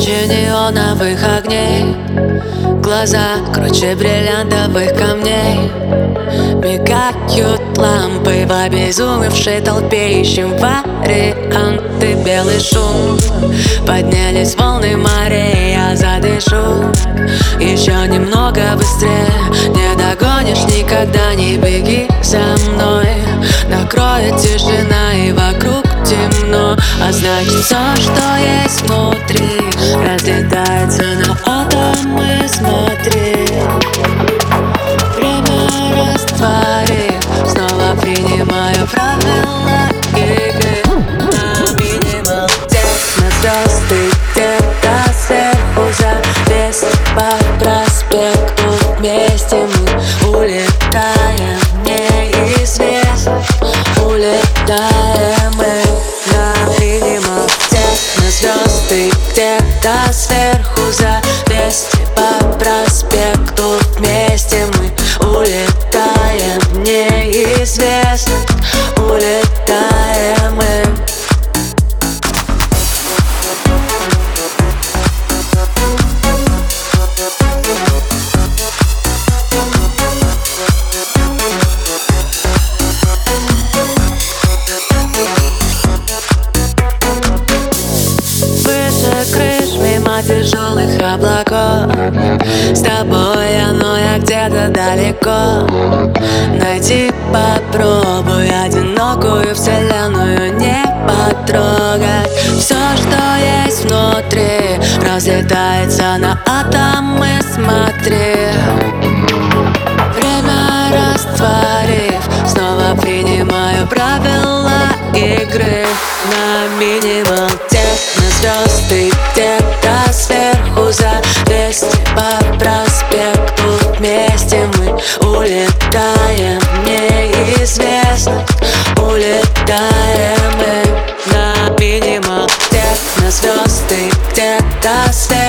ярче неоновых огней. Глаза круче бриллиантовых камней. Мигают лампы в обезумевшей толпе. Ищем варианты. Белый шум. Поднялись волны морей, я задышу. Еще немного быстрее. Не догонишь никогда, не беги за мной. Накроет тишина А значит все, что есть внутри Разлетается на атомы, смотри. Время растворив Снова принимаю правила игры. На минимал техно звезды Где-то сверху завес по проспекту Вместе мы улетаем неизвестно Улетаем звезды где-то сверху за 200 по проспекту Вместе мы тяжелых облаков. С тобой оно я где-то далеко. Найти попробуй одинокую вселенную Не потрогать. Все, что есть внутри Разлетается на атомы, смотри. Время растворив Снова принимаю правила игры. На минимал улетаем в неизвестность Улетаем мы на минимал. Техно звезды где-то сверху